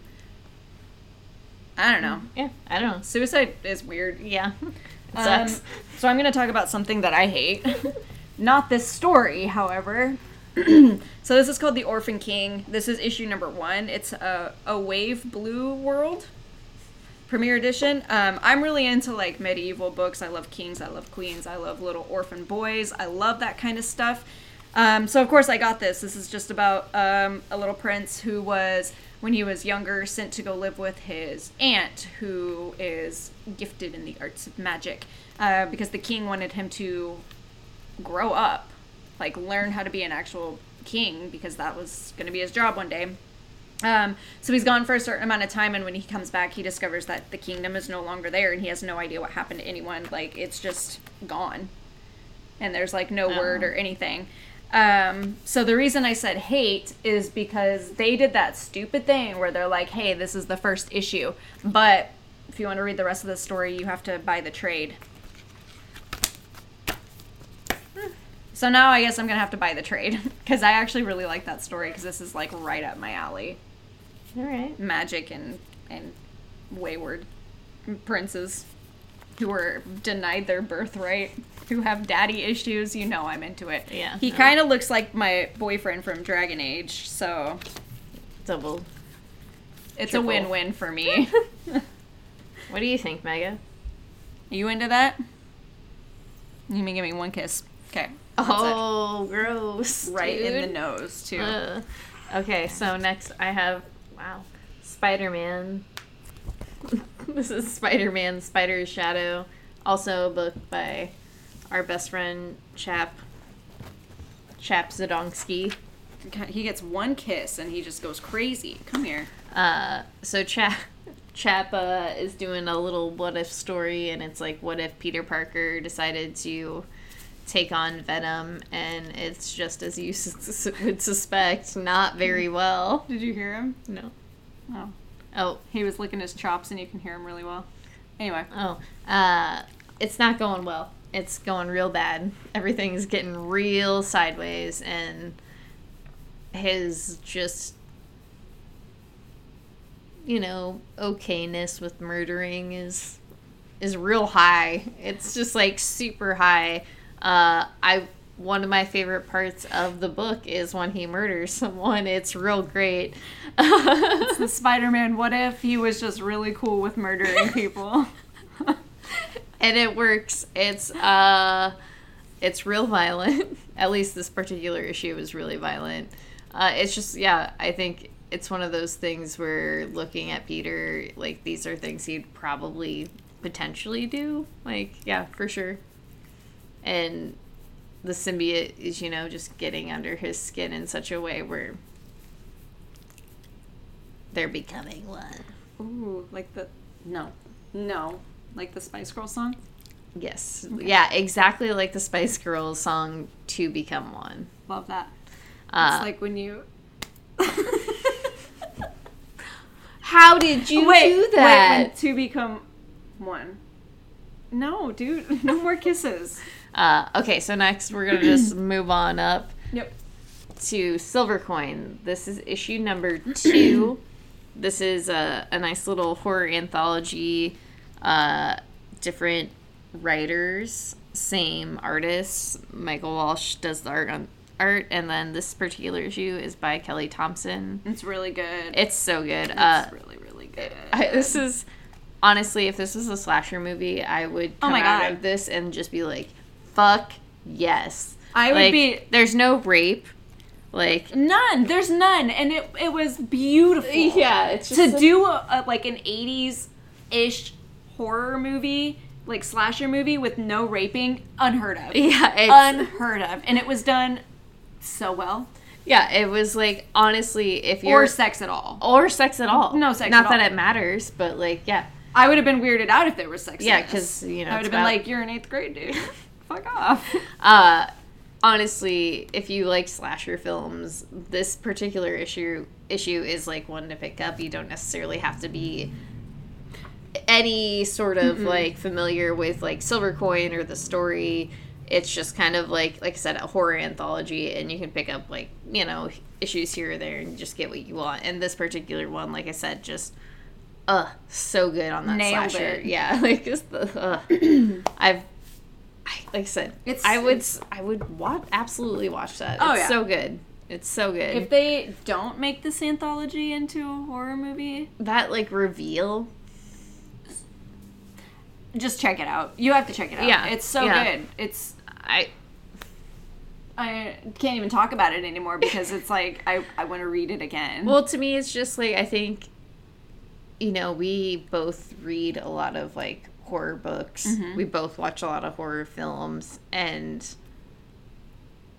i don't know Yeah. I don't know. suicide is weird Yeah. It um, sucks. so I'm going to talk about something that I hate. Not this story, however. so this is called The Orphan King. This is issue number one. It's a, a Wave Blue World premiere edition. Um, I'm really into like medieval books. I love kings. I love queens. I love little orphan boys. I love that kind of stuff. Um, so of course I got this. This is just about um, a little prince who was, when he was younger, sent to go live with his aunt, who is gifted in the arts of magic, uh, because the king wanted him to grow up, like learn how to be an actual king, because that was going to be his job one day. Um, so he's gone for a certain amount of time, and when he comes back, he discovers that the kingdom is no longer there, and he has no idea what happened to anyone. Like it's just gone, and there's like no word or anything. Um, so the reason I said hate is because they did that stupid thing where they're like, "Hey, this is the first issue," but if you want to read the rest of the story, you have to buy the trade. So now I guess I'm gonna have to buy the trade because I actually really like that story because this is like right up my alley. All right. Magic and and wayward princes who were denied their birthright who have daddy issues. You know I'm into it. Yeah, He no. kind of looks like my boyfriend from Dragon Age, so Double. it's Triple. a win-win for me. What do you think, Mega? you into that? You may give me one kiss. Okay. Oh, gross. right in the nose too. Uh, okay, so next I have wow, Spider Man. this is Spider Man Spider's Shadow, also a book by our best friend Chip Chip Zdarsky. He gets one kiss and he just goes crazy. Come here. Uh, so Chip Chip uh, is doing a little what if story, and it's like what if Peter Parker decided to take on Venom, and it's just as you s- would suspect, not very well. Did you hear him? No. Oh, Oh, he was licking his chops and you can hear him really well. Anyway, Oh, uh, it's not going well. It's going real bad. Everything's getting real sideways, and his just, you know, okayness with murdering is is real high. It's just like super high. Uh, I one of my favorite parts of the book is when he murders someone. It's real great. it's the Spider-Man. What if he was just really cool with murdering people? and it works. It's uh, it's real violent. At least this particular issue is really violent. Uh, it's just yeah, I think it's one of those things where looking at Peter, like these are things he'd probably potentially do. Like yeah, for sure. And the symbiote is you know just getting under his skin in such a way where they're becoming one. Ooh, like the no, no, like the Spice Girls song. Yes. Yeah, exactly like the Spice Girls song To Become One. Love that. Uh, it's like when you. How did you wait, do that? when to become one. No, dude, no more kisses. uh, okay, so next we're going to just move on up Yep. to Silver Coin. This is issue number two. this is a, a nice little horror anthology. Uh, different writers, same artists. Michael Walsh does the art on art, and then this particular issue is by Kelly Thompson. It's really good. It's so good. It's Uh, really, really good. I, this is honestly, if this was a slasher movie, I would Oh come my out God. of this and just be like, "Fuck yes!" I would be- There's no rape. Like, None. There's none, and it it was beautiful. yeah, it's to do a, a, like an 80s ish horror movie, like slasher movie with no raping, unheard of. Yeah, it's, unheard of, and it was done so well. yeah. It was like honestly, if you're Or sex at all. or sex at all, No sex Not at that all. it matters, but like, yeah, I would have been weirded out if there was sex. Yeah, in this. 'cause, you know, I would have been like, "You're in eighth grade, dude. Fuck off." uh honestly if you like slasher films this particular issue issue is like one to pick up you don't necessarily have to be any sort of like familiar with like silver coin or the story it's just kind of like like i said a horror anthology and you can pick up like you know issues here or there and just get what you want and this particular one like i said just uh so good on that Nailed slasher it. yeah like just the uh, i've I, like I said, It's- I would I would watch absolutely watch that. Oh, it's yeah. so good. It's so good. if they don't make this anthology into a horror movie, that like reveal, just check it out. You have to check it out. Yeah, it's so yeah. good. It's I I can't even talk about it anymore because it's like I, I want to read it again. well to me it's just like I think you know, we both read a lot of like horror books. Mm-hmm. We both watch a lot of horror films and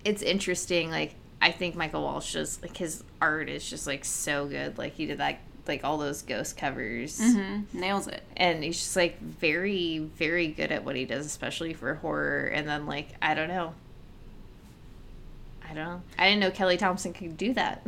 it's interesting like I think Michael Walsh just like his art is just like so good. Like he did that like all those ghost covers. Mhm. nails it. and he's just like very very good at what he does especially for horror and then like i don't know i don't know i didn't know kelly thompson could do that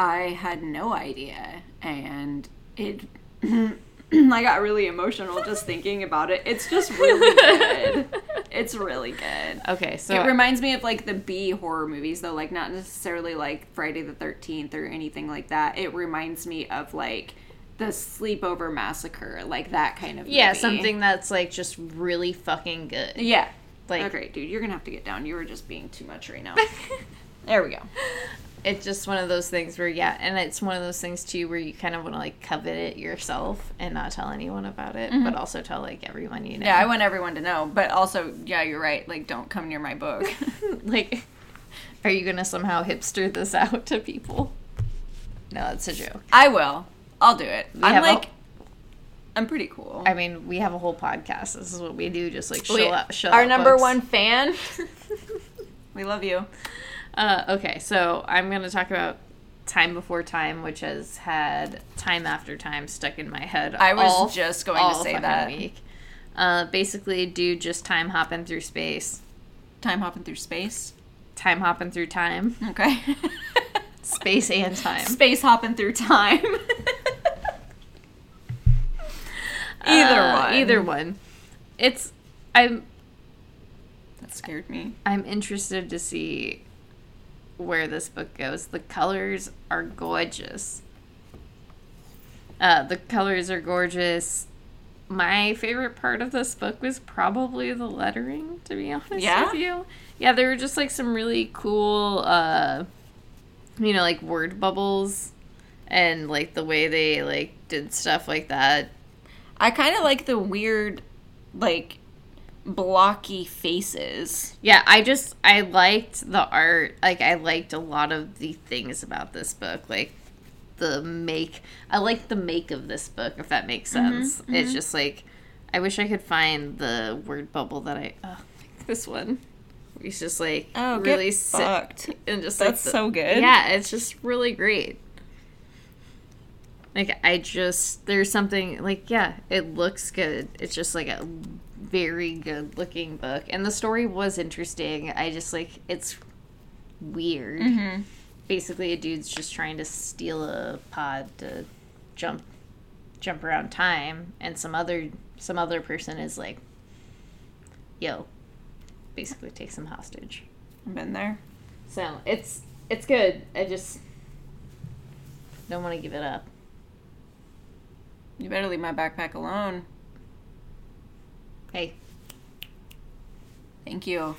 I had no idea, and it I got really emotional just thinking about it. It's just really good. It's really good. Okay, so it reminds me of like the B horror movies though, like not necessarily like Friday the 13th or anything like that. It reminds me of like the sleepover massacre, like that kind of yeah, movie. something that's like just really fucking good. Yeah. Like- okay, dude, you're gonna have to get down. You were just being too much right now. there we go. It's just one of those things where yeah, and it's one of those things too where you kind of want to like covet it yourself and not tell anyone about it, but mm-hmm. also tell like everyone you know. Yeah, I want everyone to know, but also, yeah, you're right. Like, don't come near my book. like, are you gonna somehow hipster this out to people? No, that's a joke. I will. I'll do it. I'm have like, I'm pretty cool. I mean, we have a whole podcast. This is what we do. Just like show We- up, show our number books. one fan. we love you. Uh, okay, so I'm gonna talk about Time Before Time, which has had time after time stuck in my head. I was all- just going to say that. Week. Uh, basically, dude just time hopping through space, Time hopping through space. time hopping through time, Okay. space and time. space hopping through time. either Uh, one. Either one. It's I'm That scared me. I'm interested to see where this book goes. The colors are gorgeous. Uh, the colors are gorgeous. My favorite part of this book was probably the lettering, to be honest Yeah? with you. Yeah, there were just like some really cool, uh, you know, like word bubbles and like the way they like did stuff like that. I kind of like the weird, like, blocky faces. Yeah, I just I liked the art. Like I liked a lot of the things about this book. Like the make I like the make of this book if that makes Mm-hmm, sense. It's just like I wish I could find the word bubble that I oh, this one. He's just like Oh, really fucked. and just That's like, so good. Yeah, it's just really great. Like I just there's something like yeah, it looks good. It's just like a very good looking book and the story was interesting. I just like it's weird. Mm-hmm. Basically a dude's just trying to steal a pod to jump jump around time and some other some other person is like yo basically takes him hostage. I've been there. So it's it's good. I just don't want to give it up. You better leave my backpack alone. Hey. Thank you.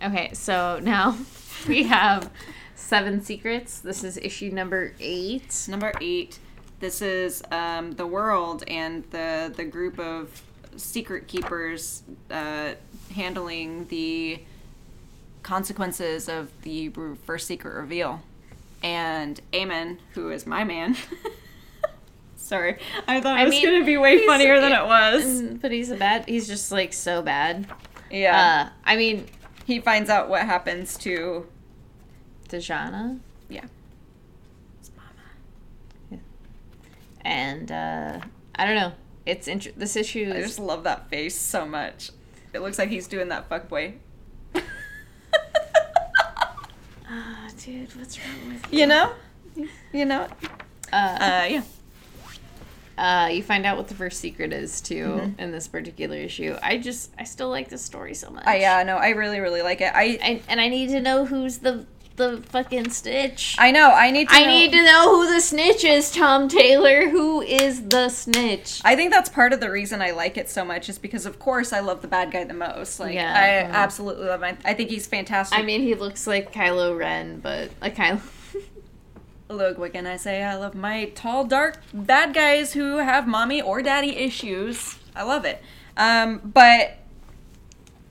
Okay, so now we have Seven Secrets. This is issue number eight. Number eight. This is um, the world and the the group of secret keepers uh, handling the consequences of the first secret reveal. And Eamon, who is my man. Sorry, I thought I it was mean, gonna be way funnier than it was. But he's a bad. He's just like so bad. Yeah, Uh, I mean, he finds out what happens to Dejana yeah. His mama. and uh, I don't know. It's int- this issue I just love that face so much. It looks like he's doing that fuckboy. Ah, dude. What's wrong with You know? You know? Uh, Uh, yeah. Uh, you find out what the first secret is too Mm-hmm. in this particular issue. I just I still like this story so much. I, yeah, no, I really, really like it. I, I, and I need to know who's the the fucking snitch. I know. I need to. I know- need to know who the snitch is, Tom Taylor. Who is the snitch? I think that's part of the reason I like it so much is because, of course, I love the bad guy the most. Like, Yeah, I absolutely love him. I think he's fantastic. I mean, he looks like Kylo Ren, but like Kylo. Look, what can I say? I love my tall, dark bad guys who have mommy or daddy issues. I love it. Um, but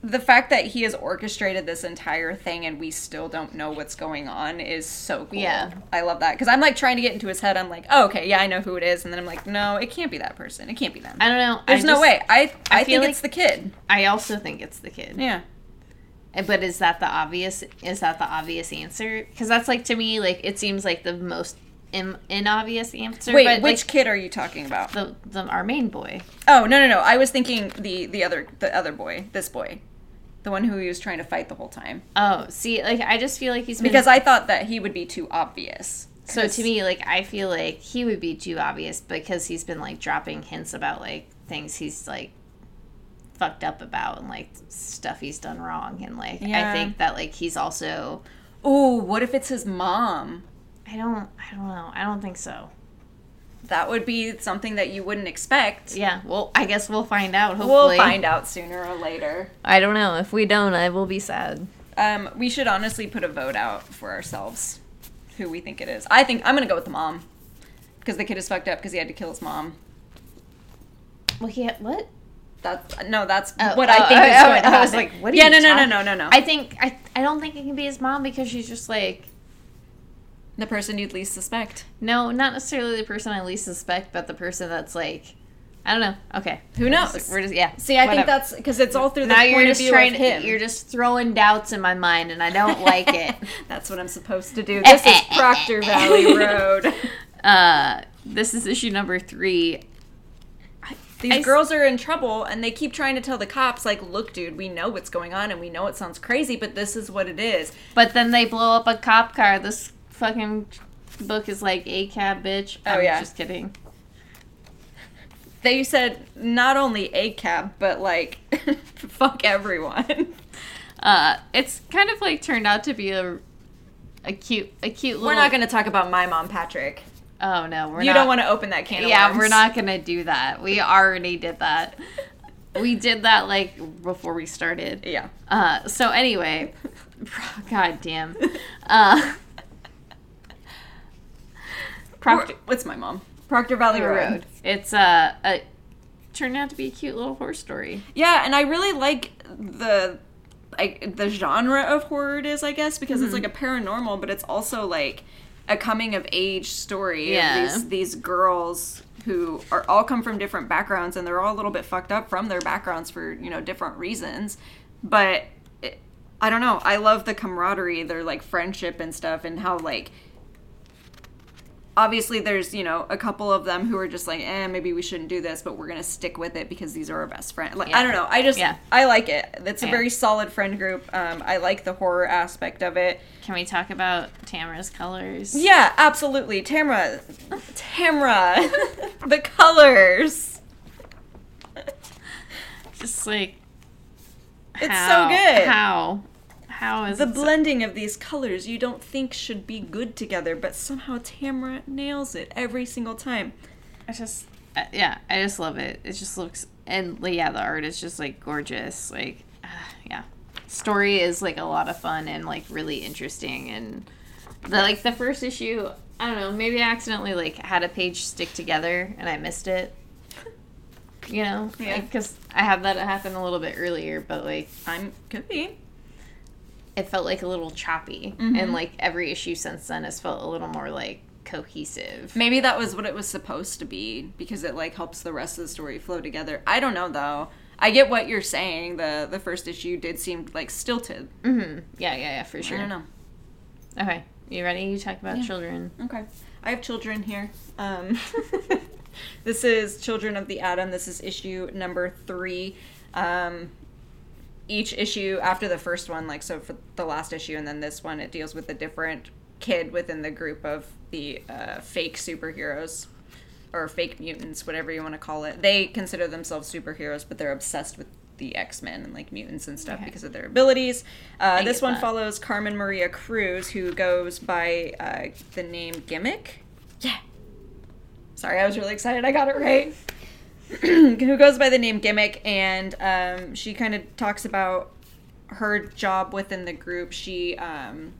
the fact that he has orchestrated this entire thing and we still don't know what's going on is so cool. Yeah. I love that because I'm like trying to get into his head. I'm like, oh, okay, yeah, I know who it is, and then I'm like, no, it can't be that person. It can't be them. I don't know. There's I no just- way. I I, I think like- it's the kid. I also think it's the kid. Yeah. But is that the obvious? Is that the obvious answer? Because that's like to me, like it seems like the most in, obvious answer. Wait, but, which like, kid are you talking about? the the our main boy? Oh no no no! I was thinking the the other the other boy, this boy, the one who he was trying to fight the whole time. Oh, see, like I just feel like he's been, Because I thought that he would be too obvious. So to me, like I feel like he would be too obvious because he's been like dropping hints about like things he's like fucked up about and like stuff he's done wrong and like Yeah. I think that like he's also Oh, what if it's his mom? I don't I don't know. I don't think so. That would be something that you wouldn't expect. Yeah, well, I guess we'll find out hopefully. We'll find out sooner or later. I don't know. If we don't, I will be sad. Um, we should honestly put a vote out for ourselves, who we think it is. I think I'm gonna go with the mom, because the kid is fucked up because he had to kill his mom. Well, he had, what? That's no, that's Oh, what oh, I think oh, is oh, going to I was like, what are yeah, you no, no, no, no, no, no. I think I I don't think it can be his mom because she's just like the person you'd least suspect. no, not necessarily the person I least suspect, but the person that's like I don't know. Okay, Who We're knows? just- We're just yeah. See, I think that's because it's all through the now point you're of just view trying of him. you're just throwing doubts in my mind, and I don't like it. That's what I'm supposed to do. Eh, this is eh, eh, Proctor Valley Road. Uh, this is issue number three. These I girls are in trouble and they keep trying to tell the cops, like, look, dude, we know what's going on and we know it sounds crazy, but this is what it is. But then they blow up a cop car. This fucking book is like a cab bitch. Oh, I'm yeah. just kidding. They said not only a cab, but like, fuck everyone. Uh, it's kind of like turned out to be a a cute a cute little. We're not going to talk about my mom, Patrick. Oh no, we're you not. don't want to open that can of Yeah, we're not gonna do that. We already did that. We did that like before we started. Yeah. Uh, so anyway, god damn. Uh, Proctor What's my mom? Proctor Valley Road. Road. It's uh, a turned out to be a cute little horror story. Yeah, and I really like the like the genre of horror it is, I guess, because it's like a paranormal, but it's also like a coming of age story Yeah. of these these girls who are all come from different backgrounds and they're all a little bit fucked up from their backgrounds for, you know, different reasons. But it, I don't know. I love the camaraderie, their like friendship and stuff and how like obviously there's you know a couple of them who are just like eh maybe we shouldn't do this but we're gonna stick with it because these are our best friends like i don't know i just Yeah. i like it it's a Yeah. very solid friend group um, i like the horror aspect of it Can we talk about Tamara's colors? yeah absolutely tamra tamra the colors Just like It's so good. How? How is the it so- blending of these colors you don't think should be good together but somehow tamra nails it every single time I just uh, yeah, I just love it. It just looks and yeah, the art is just like gorgeous. Like uh, yeah, story is like a lot of fun and like really interesting. And the like the first issue, I don't know, maybe I accidentally like had a page stick together and I missed it. You know, Yeah. because I had that happen a little bit earlier, but like i'm could be it felt like a little choppy, Mm-hmm. and like every issue since then has felt a little more like cohesive. Maybe that was what it was supposed to be because it like helps the rest of the story flow together. I don't know though. I get what you're saying. The the first issue did seem like stilted. hmm Yeah, yeah, yeah, for sure. I don't know. Okay, you ready? You talk about children. Okay. I have children here. Um, this is Children of the Atom. This is issue number three. Um, each issue after the first one, like so for the last issue and then this one, it deals with a different kid within the group of the uh, fake superheroes or fake mutants, whatever you want to call it. They consider themselves superheroes, but they're obsessed with the X Men and like mutants and stuff Okay. because of their abilities. Uh, this one that. follows Carmen Maria Cruz, who goes by uh, the name Gimmick. Yeah. Sorry, I was really excited. I got it right. who goes by the name Gimmick, and um, she kind of talks about her job within the group. She um,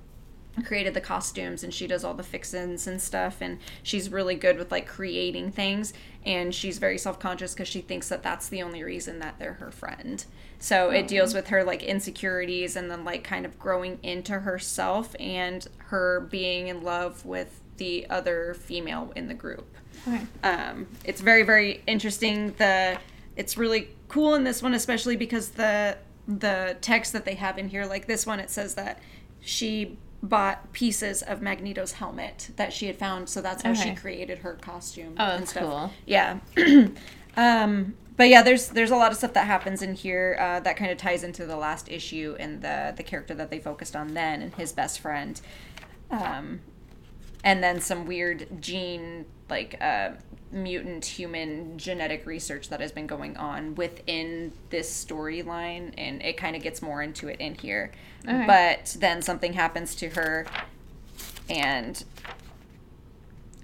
created the costumes and she does all the fixins and stuff and she's really good with like creating things and she's very self-conscious because she thinks that that's the only reason that they're her friend. So it deals with her like insecurities and then like kind of growing into herself and her being in love with the other female in the group Okay. um, it's very very interesting. The it's really cool in this one especially because the the text that they have in here like this one it says that she bought pieces of magneto's helmet that she had found. So that's how she created her costume Oh, and stuff. cool. yeah. Um but yeah there's there's a lot of stuff that happens in here uh, that kind of ties into the last issue and the the character that they focused on then and his best friend. Um and then some weird gene like uh, mutant human genetic research that has been going on within this storyline and it kind of gets more into it in here. But then something happens to her and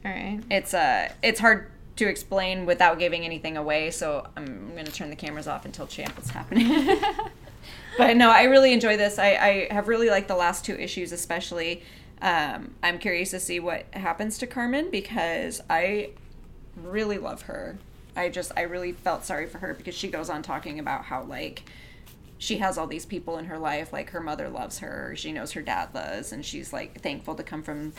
All right. it's uh it's hard to explain without giving anything away so i'm gonna turn the cameras off until champ what's happening. But no i really enjoy this. I i have really liked the last two issues especially um i'm curious to see what happens to carmen because i really love her. I just i really felt sorry for her because she goes on talking about how like she has all these people in her life like her mother loves her she knows her dad does and she's like thankful to come from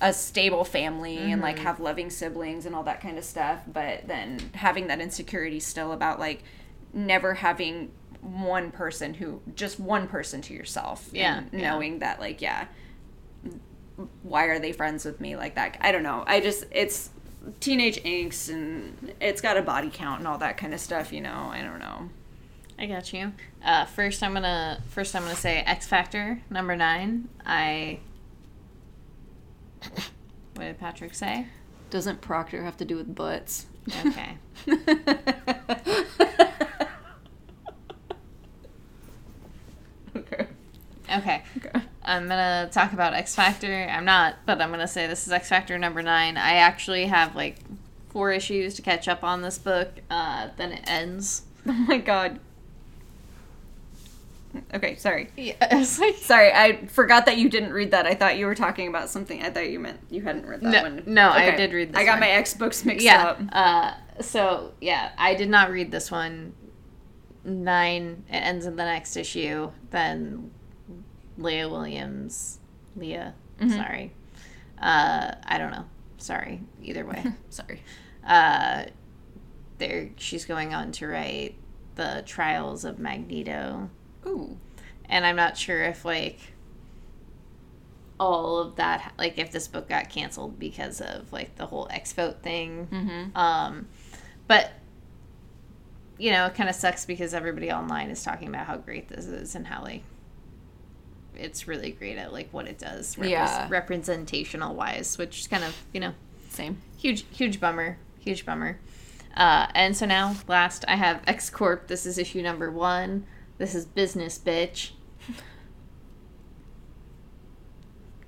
a stable family and like have loving siblings and all that kind of stuff. But then having that insecurity still about like never having one person who just one person to yourself Yeah, and yeah. knowing that like yeah why are they friends with me like that i don't know i just it's teenage angst and it's got a body count and all that kind of stuff you know i don't know I got you. Uh, first, I'm gonna first I'm gonna say X Factor number nine. I. What did Patrick say? doesn't proctor have to do with butts Okay. okay Okay. okay I'm gonna talk about X Factor. I'm not, but I'm gonna say this is X Factor number nine. I actually have like four issues to catch up on this book. Uh, then it ends. oh my god okay sorry Yeah, like Sorry, I forgot that you didn't read that. I thought you were talking about something. I thought you meant you hadn't read that No- one. no, I did read this I got one. my X books mixed yeah. up. Uh, so yeah, I did not read this one. Nine. It ends in the next issue. Then Leah Williams. Leah. Mm-hmm. Sorry. Uh, I don't know. Sorry. Either way. Sorry. uh, there she's going on to write the trials of magneto Ooh. and i'm not sure if like all of that like if this book got canceled because of like the whole x vote thing Mm-hmm. um but you know it kind of sucks because everybody online is talking about how great this is and how like it's really great at like what it does repres- Yeah. representational wise which is kind of you know Same. huge huge bummer huge bummer uh, and so now last i have x corp this is issue number one this is business bitch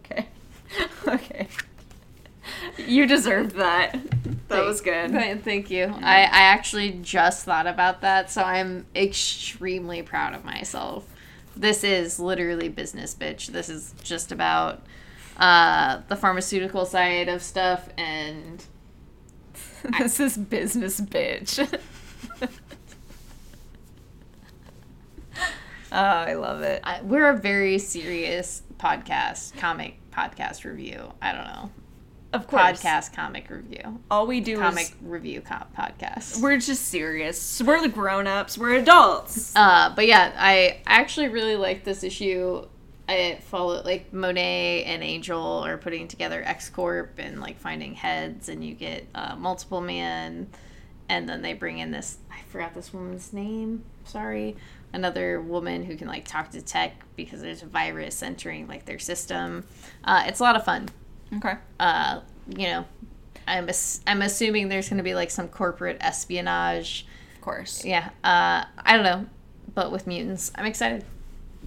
Okay. okay. You deserved that. That was good. Th- thank you I, I actually just thought about that so i'm extremely proud of myself this is literally business bitch this is just about uh, the pharmaceutical side of stuff and this is business bitch. oh, I love it. I, we're a very serious podcast comic podcast review i don't know Of course. podcast comic review All we do is comic is review podcast. we're just serious. We're the grown-ups. We're adults. Uh, but yeah, I actually really like this issue. I follow like Monet and Angel are putting together X Corp and like finding heads, and you get uh, multiple man, and then they bring in this. I forgot this woman's name. Sorry, another woman who can like talk to tech because there's a virus entering like their system. Uh, it's a lot of fun. Okay. uh, you know, I'm ass- I'm assuming there's going to be like some corporate espionage. Of course. Yeah, uh, I don't know, but with mutants, I'm excited.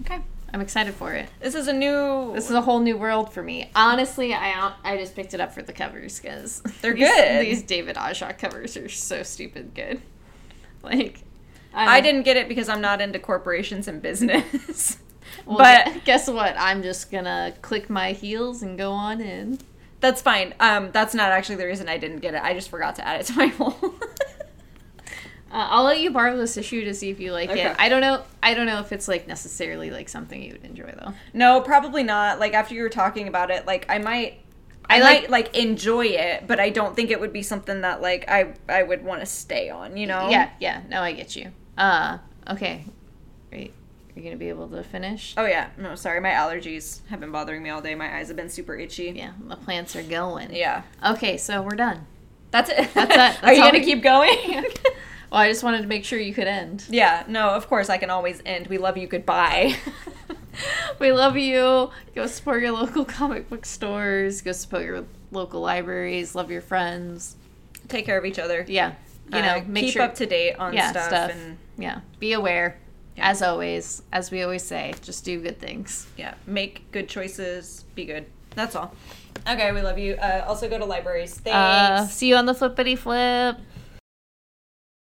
Okay. I'm excited for it. This is a new. This is a whole new world for me. Honestly, I I just picked it up for the covers because They're these, good. These David Oshaw covers are so stupid good. Like, I don't- didn't get it because I'm not into corporations and business. Well, but guess what? I'm just gonna click my heels and go on in. that's fine. Um, that's not actually the reason I didn't get it. I just forgot to add it to my whole. Uh, I'll let you borrow this issue to see if you like Okay. it. I don't know. I don't know if it's like necessarily like something you would enjoy though. no, probably not. Like after you were talking about it, like I might. I, I might like- like enjoy it, but I don't think it would be something that like I I would want to stay on. You know? Yeah, yeah. No, I get you. Uh, okay. Great. Are you gonna be able to finish? Oh yeah. No, sorry. My allergies have been bothering me all day. My eyes have been super itchy. Yeah, the plants are going. Yeah. Okay, so we're done. That's it. That's it. That's Are you gonna we- keep going? Well, I just wanted to make sure you could end. yeah. No. Of course, I can always end. We love you. Goodbye. we love you. Go support your local comic book stores. Go support your local libraries, love your friends. Take care of each other. Yeah. You know, Uh, keep sure up to date on yeah, stuff, stuff. and yeah, be aware. Yeah. As always, as we always say, just do good things. yeah, make good choices. Be good. That's all. Okay, we love you. Uh, also go to libraries. Thanks. Uh, see you on the flippity flip.